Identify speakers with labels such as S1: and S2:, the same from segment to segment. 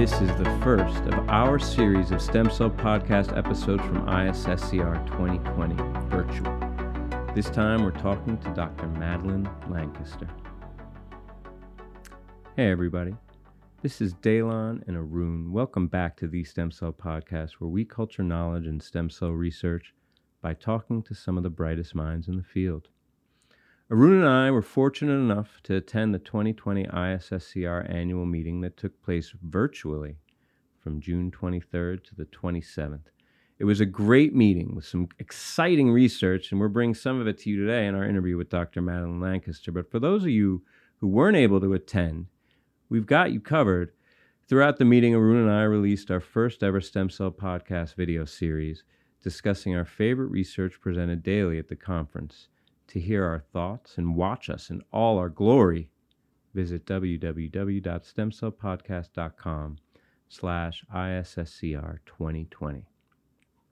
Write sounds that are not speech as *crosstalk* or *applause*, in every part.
S1: This is the first of our series of stem cell podcast episodes from ISSCR 2020 virtual. This time we're talking to Dr. Madeline Lancaster. Hey, everybody. This is Daylon and Arun. Welcome back to the Stem Cell Podcast, where we culture knowledge in stem cell research by talking to some of the brightest minds in the field. Arun and I were fortunate enough to attend the 2020 ISSCR annual meeting that took place virtually from June 23rd to the 27th. It was a great meeting with some exciting research, and we're bringing some of it to you today in our interview with Dr. Madeline Lancaster. But for those of you who weren't able to attend, we've got you covered. Throughout the meeting, Arun and I released our first ever stem cell podcast video series discussing our favorite research presented daily at the conference. To hear our thoughts and watch us in all our glory, visit www.stemcellpodcast.com slash ISSCR 2020.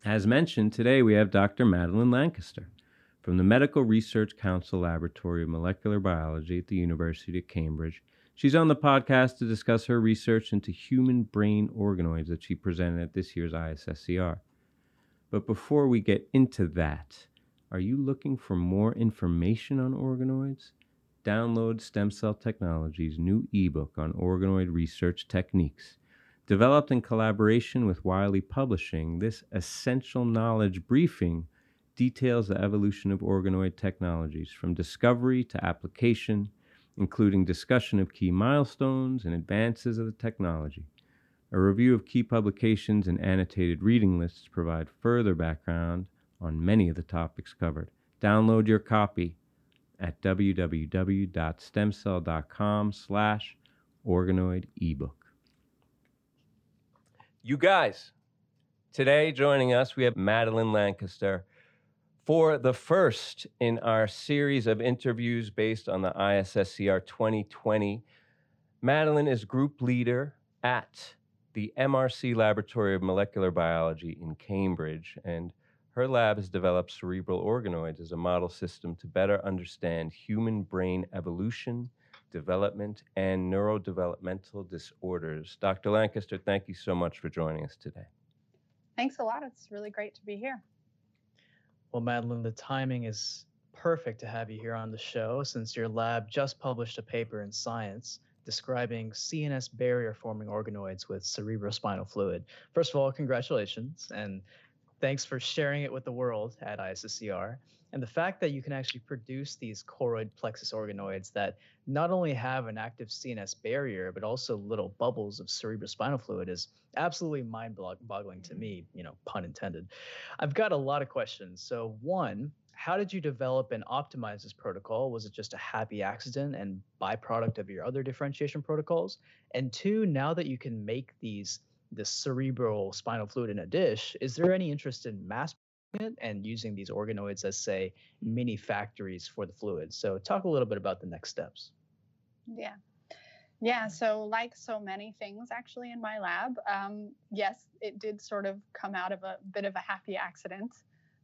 S1: As mentioned, today we have Dr. Madeline Lancaster from the Medical Research Council Laboratory of Molecular Biology at the University of Cambridge. She's on the podcast to discuss her research into human brain organoids that she presented at this year's ISSCR. But before we get into that, are you looking for more information on organoids? Download Stem Cell Technology's new ebook on organoid research techniques. Developed in collaboration with Wiley Publishing, this essential knowledge briefing details the evolution of organoid technologies from discovery to application, including discussion of key milestones and advances of the technology. A review of key publications and annotated reading lists provide further background on many of the topics covered. Download your copy at www.stemcell.com slash organoid ebook. You guys, today joining us, we have Madeline Lancaster for the first in our series of interviews based on the ISSCR 2020. Madeline is group leader at the MRC Laboratory of Molecular Biology in Cambridge, and her lab has developed cerebral organoids as a model system to better understand human brain evolution, development, and neurodevelopmental disorders. Dr. Lancaster, thank you so much for joining us today.
S2: Thanks a lot. It's really great to be here.
S3: Well, Madeline, the timing is perfect to have you here on the show since your lab just published a paper in Science describing CNS barrier forming organoids with cerebrospinal fluid. First of all, congratulations. And thanks for sharing it with the world at ISSCR. And the fact that you can actually produce these choroid plexus organoids that not only have an active CNS barrier, but also little bubbles of cerebrospinal fluid is absolutely mind boggling to me, you know, pun intended. I've got a lot of questions. So, one, how did you develop and optimize this protocol? Was it just a happy accident and byproduct of your other differentiation protocols? And two, now that you can make these the cerebral spinal fluid in a dish, is there any interest in mass it and using these organoids as say mini factories for the fluid? So talk a little bit about the next steps.
S2: Yeah. Yeah, so like so many things actually in my lab, um, yes, it did sort of come out of a bit of a happy accident.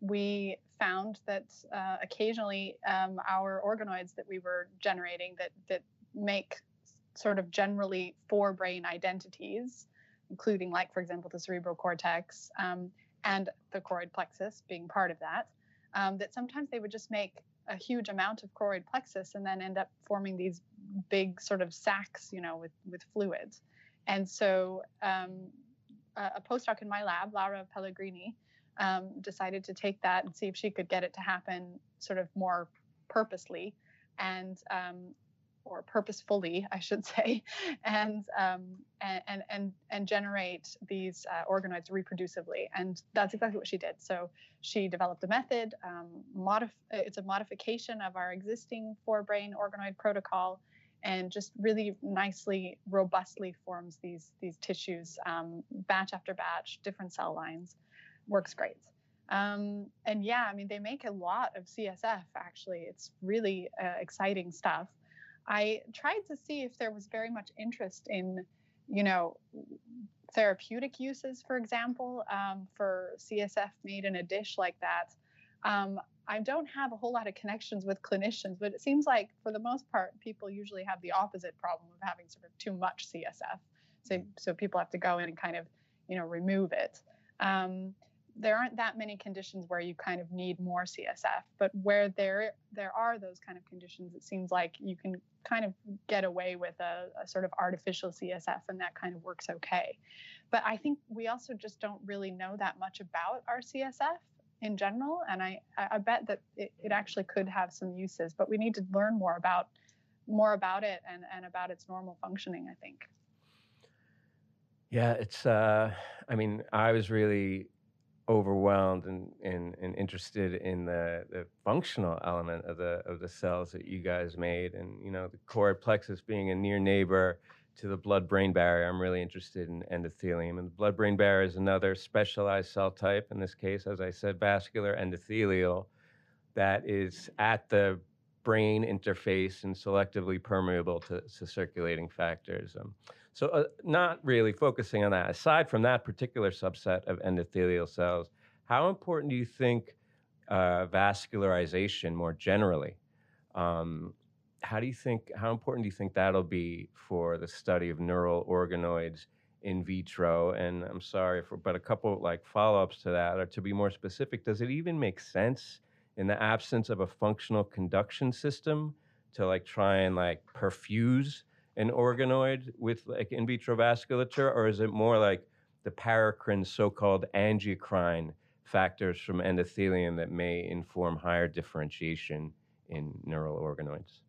S2: We found that uh, occasionally um, our organoids that we were generating that that make sort of generally four brain identities including, like, for example, the cerebral cortex um, and the choroid plexus being part of that, um, that sometimes they would just make a huge amount of choroid plexus and then end up forming these big sort of sacs, you know, with, with fluids. And so um, a, a, postdoc in my lab, Laura Pellegrini, um, decided to take that and see if she could get it to happen sort of more purposely. And um, or purposefully, I should *laughs* say, and um, and and and generate these uh, organoids reproducibly. And that's exactly what she did. So she developed a method. Um, modif- it's a modification of our existing four-brain organoid protocol, and just really nicely, robustly forms these these tissues, um, batch after batch, different cell lines. Works great. Um, and yeah, I mean, they make a lot of CSF. Actually, it's really uh, exciting stuff. I tried to see if there was very much interest in, you know, therapeutic uses, for example, um, for CSF made in a dish like that. Um, I don't have a whole lot of connections with clinicians, but it seems like for the most part, people usually have the opposite problem of having sort of too much CSF. So, so people have to go in and kind of, you know, remove it. Um, there aren't that many conditions where you kind of need more CSF, but where there there are those kind of conditions, it seems like you can kind of get away with a, a, sort of artificial CSF, and that kind of works okay. But I think we also just don't really know that much about our CSF in general, and I I bet that it, it actually could have some uses, but we need to learn more about more about it and and about its normal functioning. I think.
S1: Yeah, it's. Uh, I mean, I was really overwhelmed and, and, and interested in the, the functional element of the of the cells that you guys made and you know the choroid plexus being a near neighbor to the blood brain barrier i'm really interested in endothelium and the blood brain barrier is another specialized cell type in this case as i said vascular endothelial that is at the brain interface and selectively permeable to, to circulating factors um, so, uh, not really focusing on that. Aside from that particular subset of endothelial cells, how important do you think uh, vascularization more generally? Um, how do you think? How important do you think that'll be for the study of neural organoids in vitro? And I'm sorry for, but a couple like follow-ups to that, or to be more specific, does it even make sense in the absence of a functional conduction system to like try and like perfuse? an organoid with like in vitro vasculature, or is it more like the paracrine, so-called angiocrine factors from endothelium that may inform higher differentiation in neural organoids?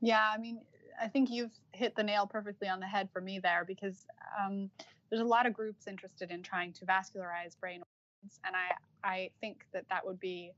S2: Yeah, I mean, I think you've hit the nail perfectly on the head for me there because um, there's a lot of groups interested in trying to vascularize brain and I I think that that would be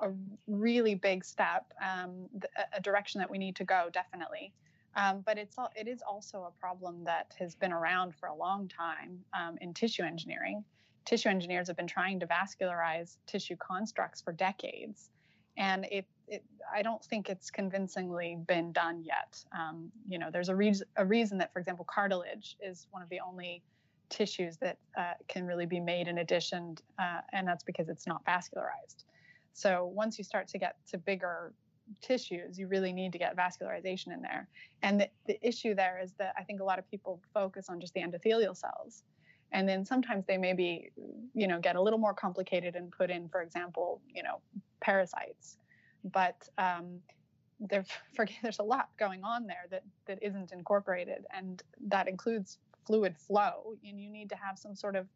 S2: a really big step, um, a direction that we need to go definitely. Um, but it's it is also a problem that has been around for a long time um, in tissue engineering. Tissue engineers have been trying to vascularize tissue constructs for decades, and it, it I don't think it's convincingly been done yet. Um, you know, there's a reason a reason that, for example, cartilage is one of the only tissues that uh, can really be made in addition, uh, and that's because it's not vascularized. So once you start to get to bigger tissues, you really need to get vascularization in there. And the, the issue there is that I think a lot of people focus on just the endothelial cells. And then sometimes they maybe, you know, get a little more complicated and put in, for example, you know, parasites. But um, *laughs* there's a lot going on there that that isn't incorporated, and that includes fluid flow. And you need to have some sort of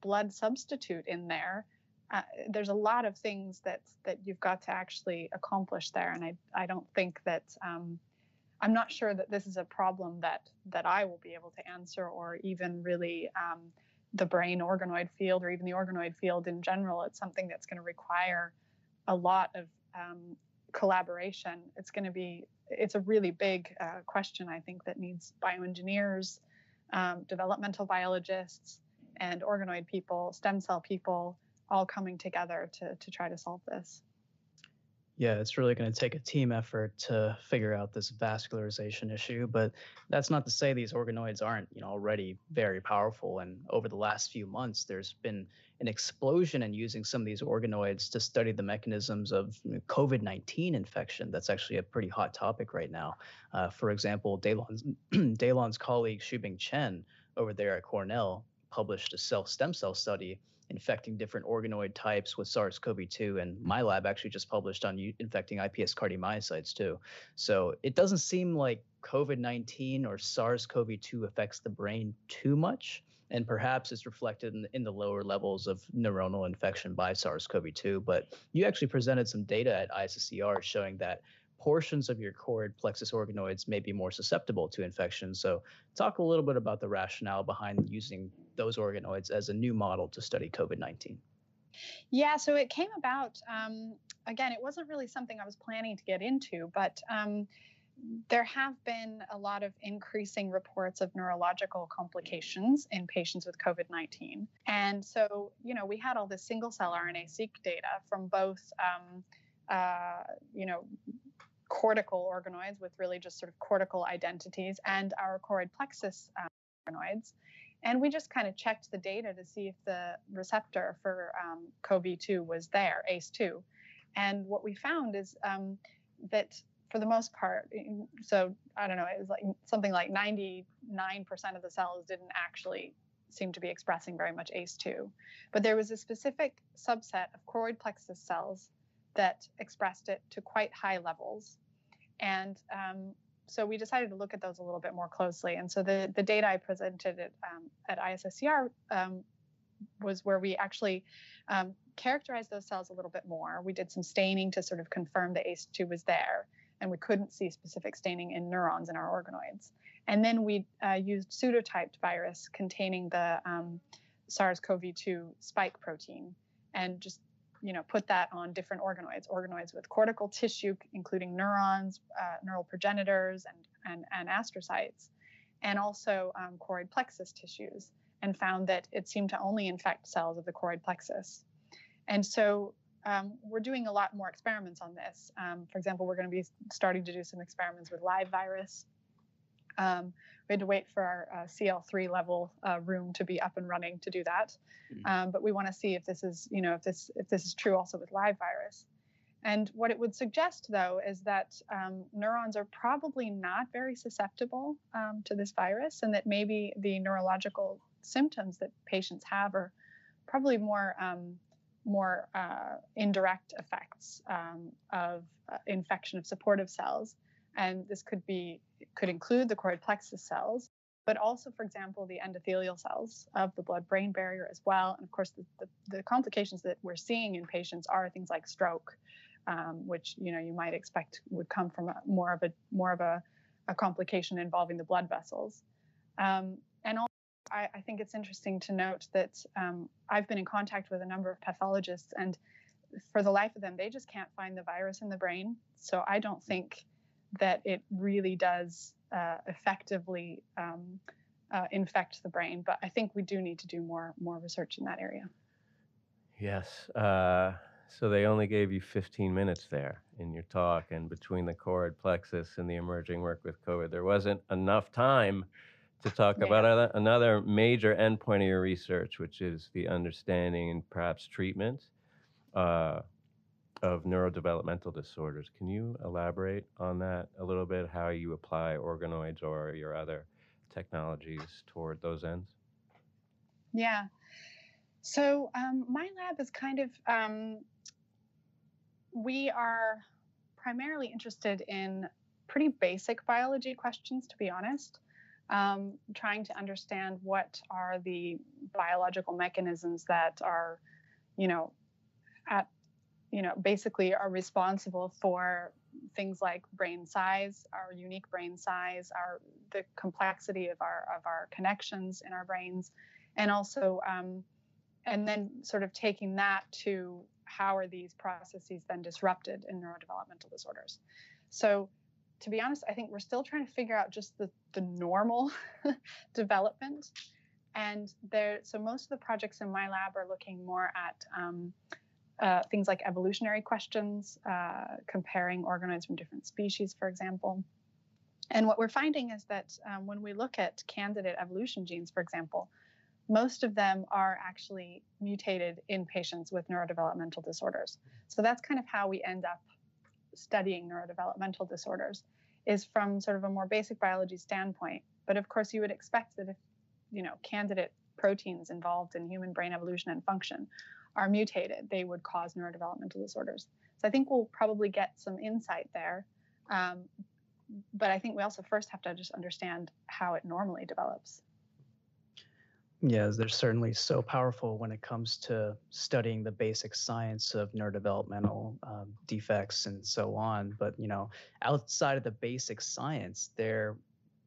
S2: blood substitute in there uh, there's a lot of things that that you've got to actually accomplish there, and I I don't think that um, I'm not sure that this is a problem that that I will be able to answer, or even really um, the brain organoid field, or even the organoid field in general. It's something that's going to require a lot of um, collaboration. It's going to be it's a really big uh, question I think that needs bioengineers, um, developmental biologists, and organoid people, stem cell people all coming together to to try to solve this.
S3: Yeah, it's really going to take a team effort to figure out this vascularization issue, but that's not to say these organoids aren't, you know, already very powerful. And over the last few months, there's been an explosion in using some of these organoids to study the mechanisms of COVID-19 infection. That's actually a pretty hot topic right now. Uh, for example, Daylon's, *clears throat* Daylon's colleague Shubing Chen over there at Cornell published a cell stem cell study infecting different organoid types with SARS-CoV-2, and my lab actually just published on infecting iPS cardiomyocytes too. So it doesn't seem like COVID-19 or SARS-CoV-2 affects the brain too much, and perhaps it's reflected in the, in the lower levels of neuronal infection by SARS-CoV-2. But you actually presented some data at ISSCR showing that portions of your choroid plexus organoids may be more susceptible to infection. So, talk a little bit about the rationale behind using those organoids as a new model to study COVID 19.
S2: Yeah, so it came about, um, again, it wasn't really something I was planning to get into, but um, there have been a lot of increasing reports of neurological complications in patients with COVID 19. And so, you know, we had all this single cell RNA seq data from both. Um, uh, you know, cortical organoids with really just sort of cortical identities and our choroid plexus um, organoids. And we just kind of checked the data to see if the receptor for um, CoV2 was there, ACE2. And what we found is um, that for the most part, so I don't know, it was like something like 90, 9% of the cells didn't actually seem to be expressing very much ACE2. But there was a specific subset of choroid plexus cells that expressed it to quite high levels. And um, so we decided to look at those a little bit more closely. And so the, the data I presented at, um, at ISSCR um, was where we actually um, characterized those cells a little bit more. We did some staining to sort of confirm the ACE2 was there, and we couldn't see specific staining in neurons in our organoids. And then we uh, used pseudotyped virus containing the um, SARS-CoV-2 spike protein, and just you know put that on different organoids, organoids with cortical tissue, including neurons, uh, neural progenitors, and and, and astrocytes, and also um, choroid plexus tissues, and found that it seemed to only infect cells of the choroid plexus. And so um, we're doing a lot more experiments on this. Um, for example, we're going to be starting to do some experiments with live virus um, we had to wait for our uh, CL3 level uh, room to be up and running to do that. Mm-hmm. Um, but we want to see if this is, you know, if this if this is true also with live virus. And what it would suggest, though, is that um, neurons are probably not very susceptible um, to this virus, and that maybe the neurological symptoms that patients have are probably more um, more uh, indirect effects um, of uh, infection of supportive cells and this could be could include the choroid plexus cells, but also, for example, the endothelial cells of the blood-brain barrier as well. And of course, the, the, the complications that we're seeing in patients are things like stroke, um, which you know you might expect would come from a, more of a more of a, a complication involving the blood vessels. Um, and also, I, I, think it's interesting to note that um, I've been in contact with a number of pathologists, and for the life of them, they just can't find the virus in the brain. So I don't think that it really does uh, effectively um, uh, infect the brain. But I think we do need to do more more research in that area.
S1: Yes. Uh, so they only gave you 15 minutes there in your talk, and between the choroid plexus and the emerging work with COVID, there wasn't enough time to talk yeah. about another major endpoint of your research, which is the understanding and perhaps treatment uh, of neurodevelopmental disorders. Can you elaborate on that a little bit? How you apply organoids or your other technologies toward those ends?
S2: Yeah. So um, my lab is kind of um, we are primarily interested in pretty basic biology questions, to be honest. Um, trying to understand what are the biological mechanisms that are, you know, at you know, basically are responsible for things like brain size, our unique brain size, our the complexity of our of our connections in our brains, and also um, and then sort of taking that to how are these processes then disrupted in neurodevelopmental disorders. So to be honest, I think we're still trying to figure out just the the normal *laughs* development. And there, so most of the projects in my lab are looking more at um, uh, things like evolutionary questions, uh, comparing organoids from different species, for example. And what we're finding is that um, when we look at candidate evolution genes, for example, most of them are actually mutated in patients with neurodevelopmental disorders. So that's kind of how we end up studying neurodevelopmental disorders is from sort of a more basic biology standpoint. But of course, you would expect that if, you know, candidate proteins involved in human brain evolution and function are mutated, they would cause neurodevelopmental disorders. So I think we'll probably get some insight there. Um, but I think we also first have to just understand how it normally develops.
S3: Yes, they're certainly so powerful when it comes to studying the basic science of neurodevelopmental um, defects and so on. But you know, outside of the basic science, they're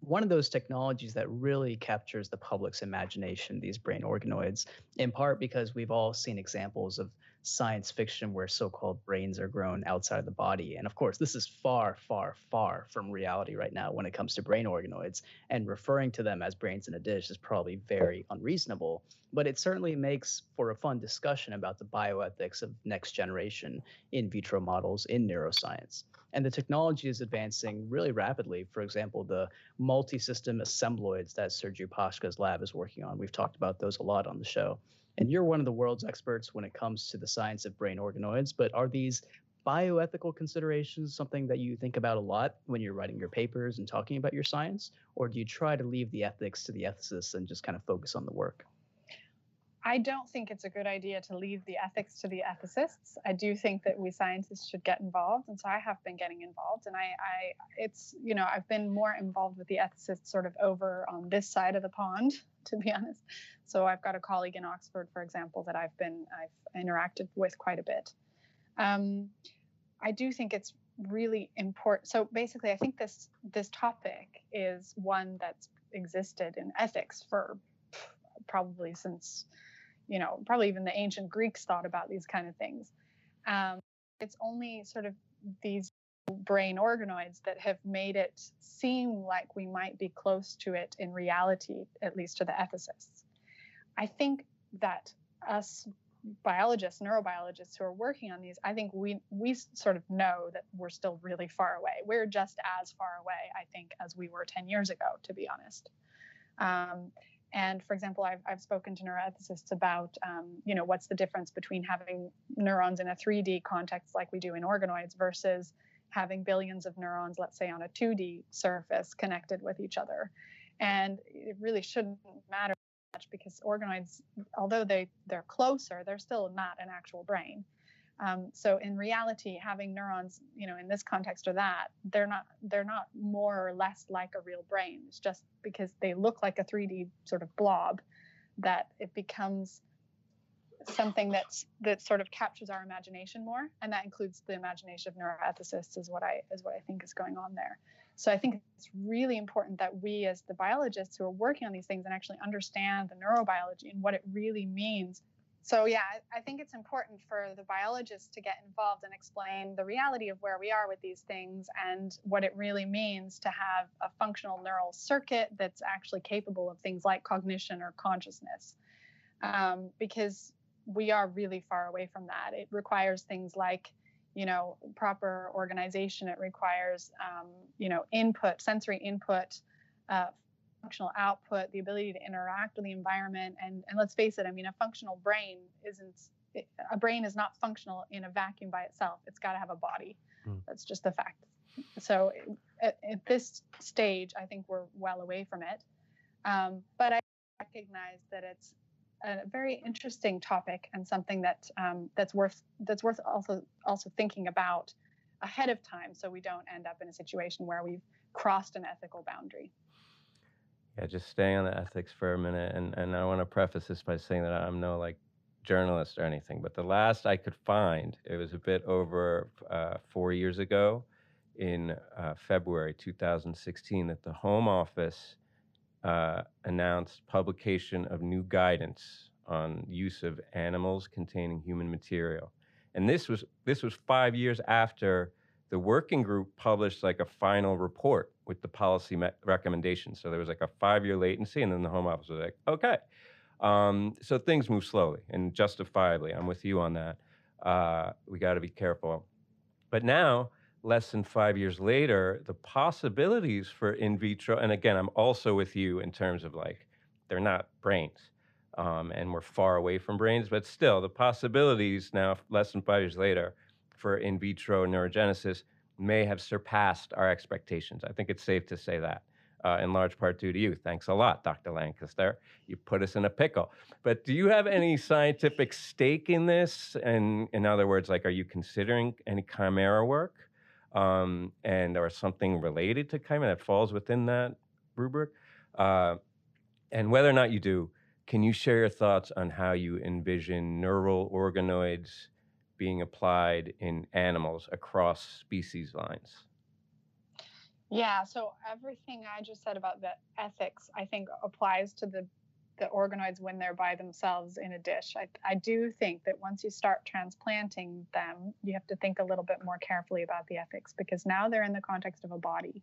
S3: one of those technologies that really captures the public's imagination, these brain organoids, in part because we've all seen examples of science fiction where so-called brains are grown outside the body. And of course, this is far, far, far from reality right now when it comes to brain organoids. And referring to them as brains in a dish is probably very unreasonable. But it certainly makes for a fun discussion about the bioethics of next generation in vitro models in neuroscience. And the technology is advancing really rapidly. For example, the multi-system assembloids that Sergiu Pașca's lab is working on. We've talked about those a lot on the show. And you're one of the world's experts when it comes to the science of brain organoids, but are these bioethical considerations something that you think about a lot when you're writing your papers and talking about your science? Or do you try to leave the ethics to the ethicists and just kind of focus on the work?
S2: I don't think it's a good idea to leave the ethics to the ethicists. I do think that we scientists should get involved, and so I have been getting involved. And I, I, it's you know, I've been more involved with the ethicists sort of over on this side of the pond, *laughs* to be honest. So I've got a colleague in Oxford, for example, that I've been I've interacted with quite a bit. Um, I do think it's really important. So basically, I think this this topic is one that's existed in ethics for probably since you know, probably even the ancient Greeks thought about these kind of things. Um, it's only sort of these brain organoids that have made it seem like we might be close to it in reality, at least to the ethicists. I think that us biologists, neurobiologists who are working on these, I think we we sort of know that we're still really far away. We're just as far away, I think, as we were 10 years ago, to be honest. Um, and for example, I've, I've spoken to neuroethicists about, um, you know, what's the difference between having neurons in a 3D context like we do in organoids versus having billions of neurons, let's say on a 2D surface connected with each other. And it really shouldn't matter much because organoids, although they, they're closer, they're still not an actual brain. Um, so in reality, having neurons, you know, in this context or that, they're not they're not more or less like a real brain. It's just because they look like a 3D sort of blob that it becomes something that's that sort of captures our imagination more, and that includes the imagination of neuroethicists is what I is what I think is going on there. So I think it's really important that we, as the biologists who are working on these things, and actually understand the neurobiology and what it really means so yeah i think it's important for the biologists to get involved and explain the reality of where we are with these things and what it really means to have a functional neural circuit that's actually capable of things like cognition or consciousness. Um, because we are really far away from that. It requires things like you know proper organization. It requires um, you know input sensory input uh, functional output, the ability to interact with the environment. And, and let's face it, I mean, a functional brain isn't, a brain is not functional in a vacuum by itself. It's got to have a body. Mm. That's just a fact. So at, at, this stage, I think we're well away from it. Um, but I recognize that it's a very interesting topic and something that um, that's worth that's worth also also thinking about ahead of time, so we don't end up in a situation where we've crossed an ethical boundary.
S1: Yeah, just staying on the ethics for a minute, and, and I want to preface this by saying that I'm no like journalist or anything, but the last I could find, it was a bit over uh, four years ago, in uh, February 2016, that the Home Office uh, announced publication of new guidance on use of animals containing human material, and this was this was five years after the working group published like a final report with the policy me- recommendations. So there was like a five year latency, and then the Home Office was like, okay. Um, so things move slowly and justifiably. I'm with you on that. Uh, we got to be careful. But now, less than five years later, the possibilities for in vitro, and again, I'm also with you in terms of like, they're not brains. Um, and we're far away from brains, but still, the possibilities now, less than five years later, for in vitro neurogenesis may have surpassed our expectations. I think it's safe to say that. Uh, in large part due to you. Thanks a lot, Dr. Lancaster. You put us in a pickle. But do you have any scientific stake in this? And in other words, like, are you considering any chimera work, um, and or something related to chimera that falls within that rubric? Uh, and whether or not you do, can you share your thoughts on how you envision neural organoids being applied in animals across species lines?
S2: Yeah, so everything I just said about the ethics, I think applies to the the organoids when they're by themselves in a dish. I, I do think that once you start transplanting them, you have to think a little bit more carefully about the ethics because now they're in the context of a body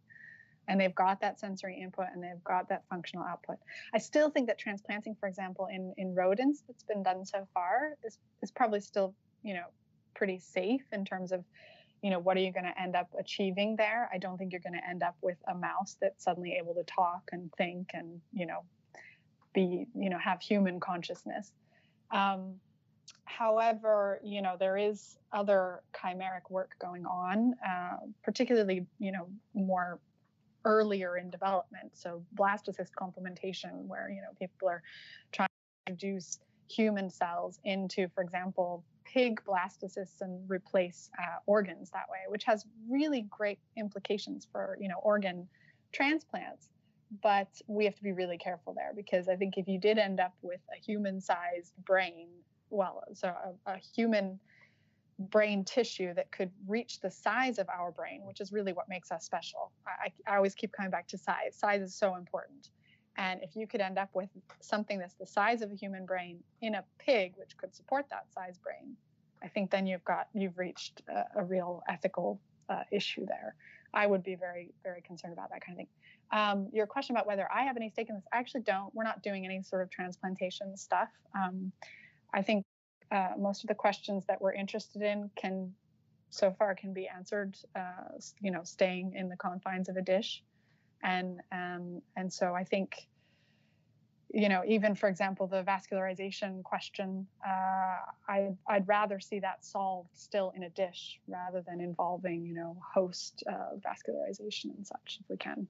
S2: and they've got that sensory input and they've got that functional output. I still think that transplanting, for example, in, in rodents that's been done so far is, is probably still, you know, pretty safe in terms of you know what are you going to end up achieving there i don't think you're going to end up with a mouse that's suddenly able to talk and think and you know be you know have human consciousness um, however, you know, there is other chimeric work going on, uh, particularly, you know, more earlier in development. So blastocyst complementation, where, you know, people are trying to induce human cells into, for example, pig blastocysts and replace uh, organs that way, which has really great implications for, you know, organ transplants but we have to be really careful there because I think if you did end up with a human sized brain well, so a, a human brain tissue that could reach the size of our brain, which is really what makes us special. I, I, always keep coming back to size. Size is so important. And if you could end up with something that's the size of a human brain in a pig, which could support that size brain, I think then you've got you've reached a, a real ethical uh, issue there. I would be very very concerned about that kind of thing. Um, your question about whether I have any stake in this, I actually don't. We're not doing any sort of transplantation stuff. Um, I think uh, most of the questions that we're interested in can, so far, can be answered. Uh, you know, staying in the confines of a dish, and um, and so I think, you know, even for example, the vascularization question, uh, I I'd rather see that solved still in a dish rather than involving you know host uh, vascularization and such if we can.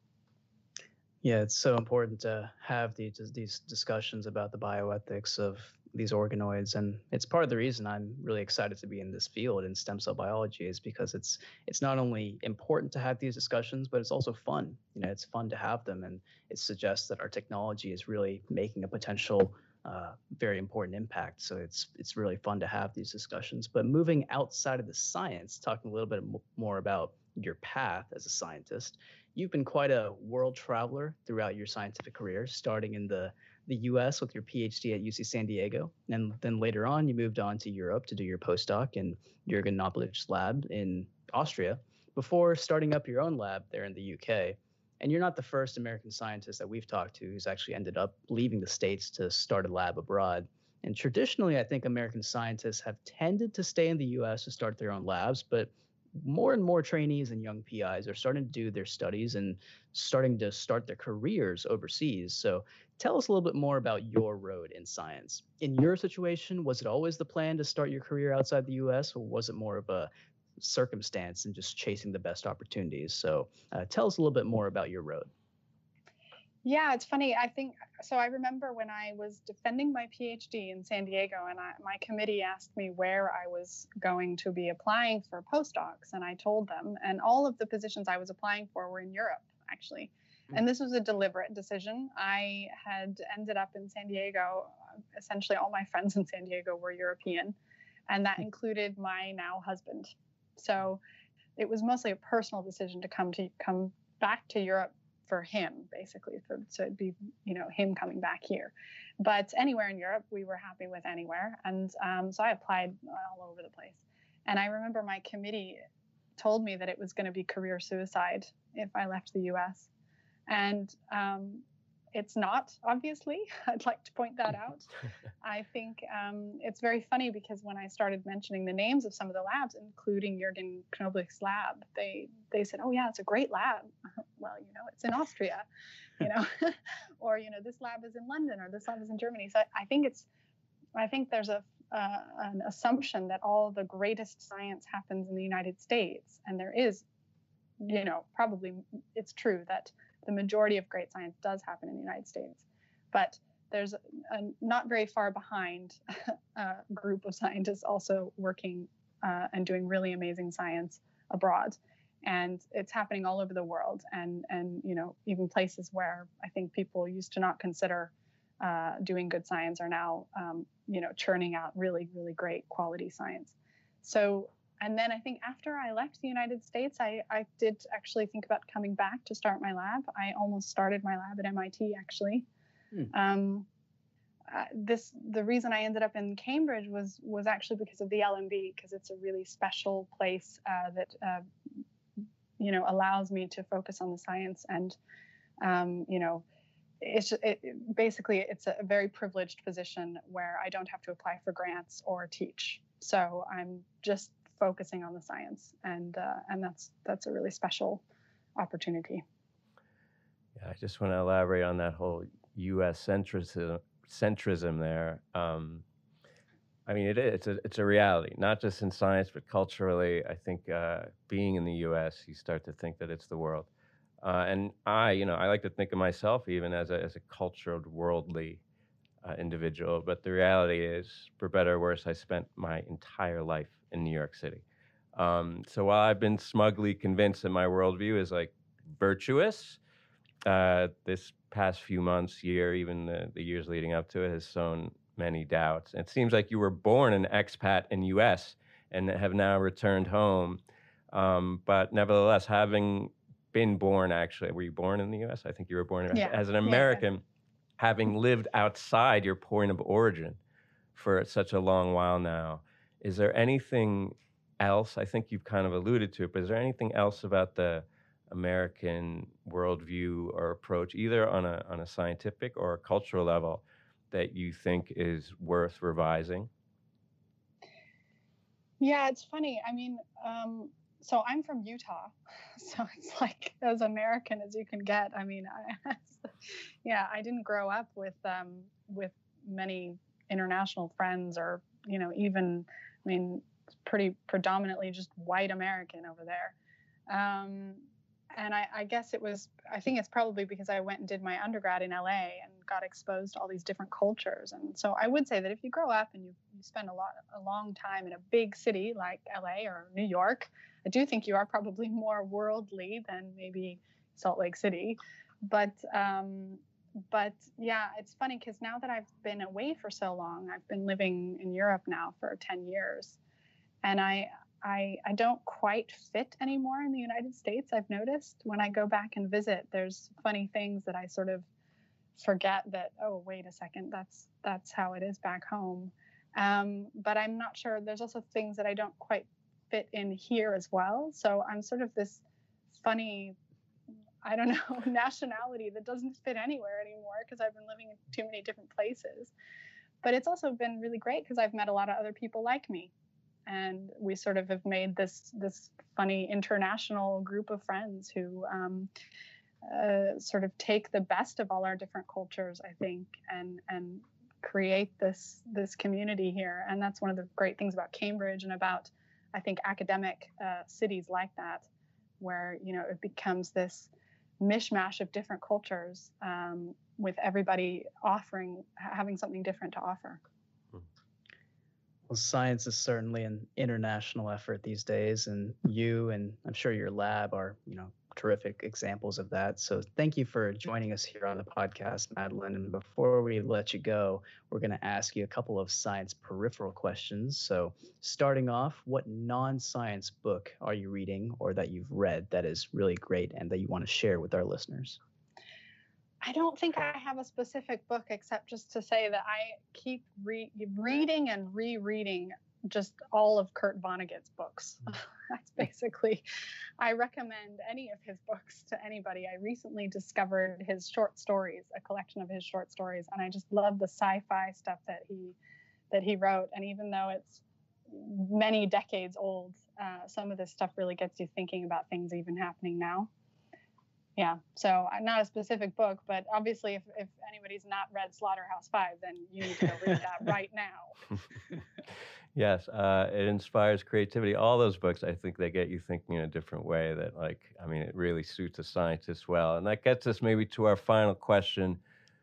S3: Yeah, it's so important to have these these discussions about the bioethics of these organoids and it's part of the reason i'm really excited to be in this field in stem cell biology is because it's it's not only important to have these discussions but it's also fun. You know it's fun to have them and it suggests that our technology is really making a potential uh, very important impact. So it's it's really fun to have these discussions. But moving outside of the science talking a little bit more about your path as a scientist you've been quite a world traveler throughout your scientific career starting in the the US with your PhD at UC San Diego. And then later on, you moved on to Europe to do your postdoc in Jürgen Knoblich's lab in Austria before starting up your own lab there in the UK. And you're not the first American scientist that we've talked to who's actually ended up leaving the States to start a lab abroad. And traditionally, I think American scientists have tended to stay in the US to start their own labs, but more and more trainees and young PIs are starting to do their studies and starting to start their careers overseas. So tell us a little bit more about your road in science. In your situation, was it always the plan to start your career outside the US, or was it more of a circumstance and just chasing the best opportunities? So uh, tell us a little bit more about your road.
S2: Yeah, it's funny. I think so. I remember when I was defending my PhD in San Diego, and I, my committee asked me where I was going to be applying for postdocs, and I told them, and all of the positions I was applying for were in Europe, actually. And this was a deliberate decision. I had ended up in San Diego. Essentially, all my friends in San Diego were European, and that hmm. included my now husband. So it was mostly a personal decision to come to come back to Europe for him, basically. For, so it'd be you know him coming back here. But anywhere in Europe, we were happy with anywhere, and um, so I applied all over the place. And I remember my committee told me that it was going to be career suicide if I left the U.S. And um, it's not, obviously. *laughs* I'd like to point that out. *laughs* I think um, it's very funny because when I started mentioning the names of some of the labs, including Jürgen Knoblich's lab, they, they said, oh, yeah, it's a great lab. *laughs* well, you know, it's in Austria, you know, or, you know, this lab is in London or this lab is in Germany. So I think it's, I think there's a, uh, an assumption that all the greatest science happens in the United States. And there is, you know, probably it's true that the majority of great science does happen in the United States. But there's a, a not very far behind a *laughs* group of scientists also working uh, and doing really amazing science abroad. And it's happening all over the world, and and you know even places where I think people used to not consider uh, doing good science are now um, you know churning out really really great quality science. So and then I think after I left the United States, I, I did actually think about coming back to start my lab. I almost started my lab at MIT actually. Hmm. Um, uh, this the reason I ended up in Cambridge was was actually because of the LMB because it's a really special place uh, that uh, you know allows me to focus on the science and um, you know it's it, basically it's a very privileged position where I don't have to apply for grants or teach. So I'm just focusing on the science, and uh, and that's that's a really special opportunity.
S1: Yeah, I just want to elaborate on that whole U.S. centrism centrism there. Um, I mean, it, it's a it's a reality, not just in science, but culturally. I think uh, being in the U.S., you start to think that it's the world. Uh, and I, you know, I like to think of myself even as a as a cultured, worldly uh, individual. But the reality is, for better or worse, I spent my entire life in New York City. Um, so while I've been smugly convinced that my worldview is like virtuous, uh, this past few months, year, even the, the years leading up to it, has sown many doubts. It seems like you were born an expat in U.S. and have now returned home. Um, but nevertheless, having been born, actually, were you born in the U.S.? I think you were born
S2: yeah.
S1: as an American,
S2: yeah.
S1: Having lived outside your point of origin for such a long while now. Is there anything else? I think you've kind of alluded to it, but is there anything else about the American worldview or approach, either on a on a scientific or a cultural level, that you think is worth revising?
S2: Yeah, it's funny. I mean, um, so I'm from Utah, *laughs* so it's like as American as you can get. I mean, I, *laughs* yeah, I didn't grow up with um, with many international friends, or you know, even I mean, pretty predominantly just white American over there. Um, and I, I, guess it was i think it's probably because i went and did my undergrad in la and got exposed to all these different cultures. And so i would say that if you grow up and you, you spend a lot a long time in a big city like la or new york i do think you are probably *laughs* more worldly than maybe salt lake city. But um, but yeah it's funny because now that i've been away for so long i've been living in europe now for 10 years. And i I, I don't quite fit anymore in the United States. I've noticed when I go back and visit, there's funny things that I sort of forget that, oh, wait a second, that's that's how it is back home. Um, but I'm not sure. There's also things that I don't quite fit in here as well. So I'm sort of this funny, I don't know, *laughs* nationality that doesn't fit anywhere anymore because I've been living in too many different places. But it's also been really great because I've met a lot of other people like me and we sort of have made this this funny international group of friends who um, uh, sort of take the best of all our different cultures, I think, and and create this this community here. And that's one of the great things about Cambridge and about I think academic uh, cities like that, where you know it becomes this mishmash of different cultures um, with everybody offering having something different to offer.
S3: Well, science is certainly an international effort these days, and you and I'm sure your lab are, you know, terrific examples of that. So thank you for joining us here on the podcast, Madeline. And before we let you go, we're going to ask you a couple of science peripheral questions. So starting off, what non-science book are you reading or that you've read that is really great and that you want to share with our listeners?
S2: I don't think I have a specific book except just to say that I keep re- reading and rereading just all of Kurt Vonnegut's books. Hmm. *laughs* That's basically, I recommend any of his books to anybody. I recently discovered his short stories, a collection of his short stories, and I just love the sci-fi stuff that he that he wrote. And even though it's many decades old, uh, some of this stuff really gets you thinking about things even happening now yeah so uh, not a specific book but obviously if, if anybody's not read slaughterhouse five then you need to go read that *laughs* right now.
S1: Yes uh, it inspires creativity. All those books i think they get you thinking in a different way that like i mean it really suits a scientist well. And that gets us maybe to our final question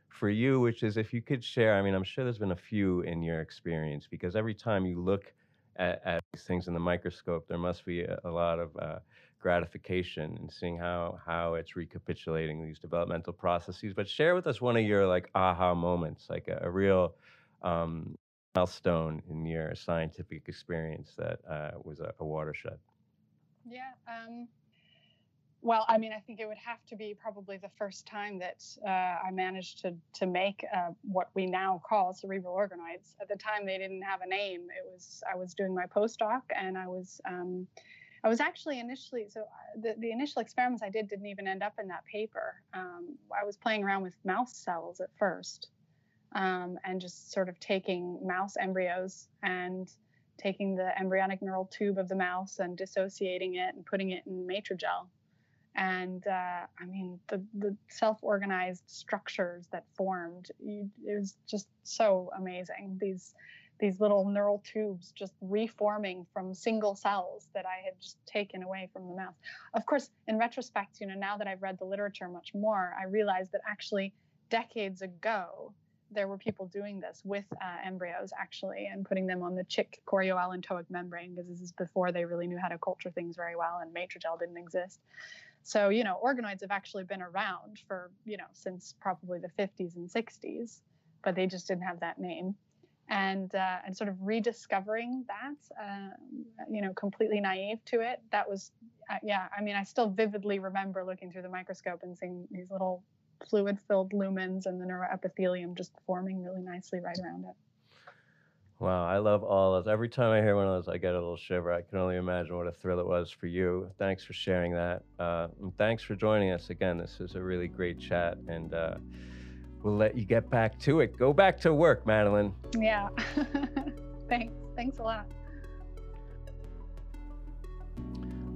S1: for you which is if you could share i mean i'm sure there's been a few in your experience because every time you look at, at these things in the microscope there must be a, a lot of uh, gratification and seeing how how it's recapitulating these developmental processes. But share with us one of your like aha moments, like a, a real um, milestone in your scientific experience that uh, was a, a, watershed.
S2: Yeah. Um, well, I mean, I think it would have to be probably the first time that uh, I managed to to make uh, what we now call cerebral organoids. At the time, they didn't have a name. It was I was doing my postdoc, and I was um, I was actually initially so uh, the, the initial experiments I did didn't even end up in that paper. Um, I was playing around with mouse cells at first, um, and just sort of taking mouse embryos and taking the embryonic neural tube of the mouse and dissociating it and putting it in Matrigel. And uh, I mean, the, the self organized structures that formed, it was just so amazing. These these little neural tubes just reforming from single cells that I had just taken away from the mouse. Of course, in retrospect, you know, now that I've read the literature much more, I realized that actually decades ago, there were people doing this with uh, embryos actually and putting them on the chick chorioallantoic membrane because this is before they really knew how to culture things very well and matrigel didn't exist. So, you know, organoids have actually been around for, you know, since probably the 50s and 60s, but they just didn't have that name. And uh, and sort of rediscovering that, um, you know, completely naive to it. That was, uh, yeah. I mean, I still vividly remember looking through the microscope and seeing these little fluid-filled lumens and the neuroepithelium just forming really nicely right around it.
S1: Wow, I love all those. Every time I hear one of those, I get a little shiver. I can only imagine what a thrill it was for you. Thanks for sharing that. Uh, and thanks for joining us again. This is a really great chat, and uh, we'll let you get back to it. Go back to work, Madeline.
S2: Yeah. *laughs* Thanks. Thanks a lot.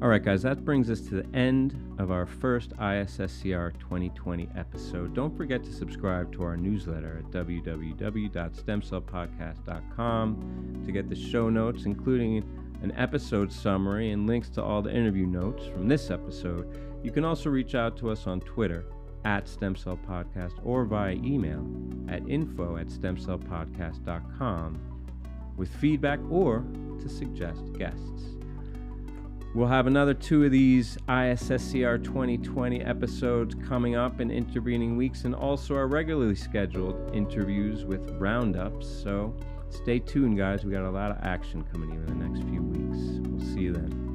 S1: All right, guys, that brings us to the end of our first ISSCR 2020 episode. Don't forget to subscribe to our newsletter at www.stemcellpodcast.com to get the show notes, including an episode summary and links to all the interview notes from this episode. You can also reach out to us on Twitter at Stem Cell Podcast or via email at info at stemcellpodcast.com with feedback or to suggest guests. We'll have another two of these ISSCR 2020 episodes coming up in intervening weeks, and also our regularly scheduled interviews with roundups. So stay tuned, guys. We got a lot of action coming in the next few weeks. We'll see you then.